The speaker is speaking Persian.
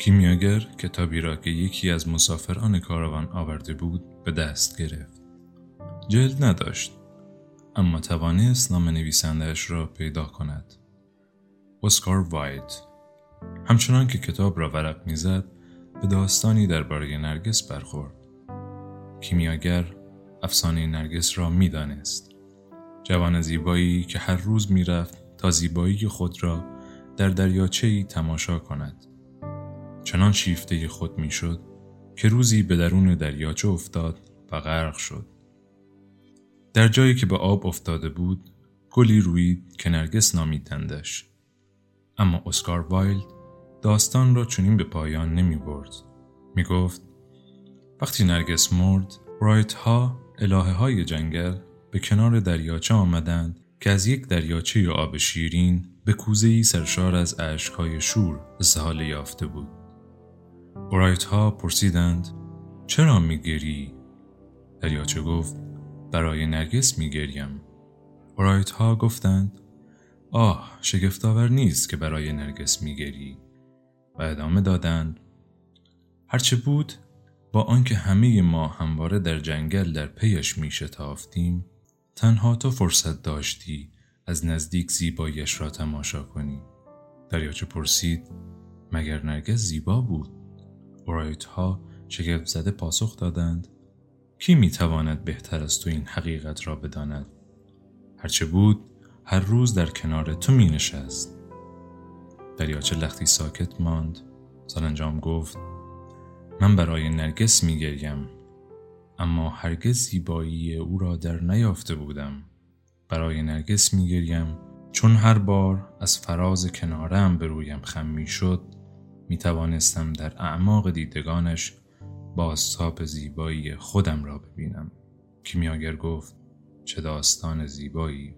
کیمیاگر کتابی را که یکی از مسافران کاروان آورده بود به دست گرفت. جلد نداشت اما توانست نام نویسندهش را پیدا کند. اسکار وایت همچنان که کتاب را ورق می‌زد به داستانی درباره نرگس برخورد. کیمیاگر افسانه نرگس را می‌دانست. جوان زیبایی که هر روز می‌رفت تا زیبایی خود را در دریاچه تماشا کند. چنان شیفته خود می‌شد که روزی به درون دریاچه افتاد و غرق شد. در جایی که به آب افتاده بود گلی روید که نرگس نامیدندش. اما اسکار وایلد داستان را چنین به پایان نمی برد. می گفت وقتی نرگس مرد اوریادها الهه های جنگل به کنار دریاچه آمدند که از یک دریاچه آب شیرین به کوزهی سرشار از های شور استحاله یافته بود. رایت ها پرسیدند چرا میگری؟ دریاچه گفت برای نرگس میگریم. رایت ها گفتند آه شگفتآور نیست که برای نرگس میگری و ادامه دادند هرچه بود با آنکه همه ما همواره در جنگل در پیش می شتافتیم تنها تو فرصت داشتی از نزدیک زیبایش را تماشا کنی دریاچه پرسید مگر نرگس زیبا بود برایت ها شگفت زده پاسخ دادند. کی می تواند بهتر از تو این حقیقت را بداند؟ هرچه بود هر روز در کنار تو می نشست دریاچه لختی ساکت ماند. سرانجام گفت من برای نرگس می گریم اما هرگز زیبایی او را در نیافته بودم. برای نرگس می گریم چون هر بار از فراز کنارم به رویم خم می شد می توانستم در اعماق دیدگانش بازتاب زیبایی خودم را ببینم کیمیاگر گفت چه داستان زیبایی.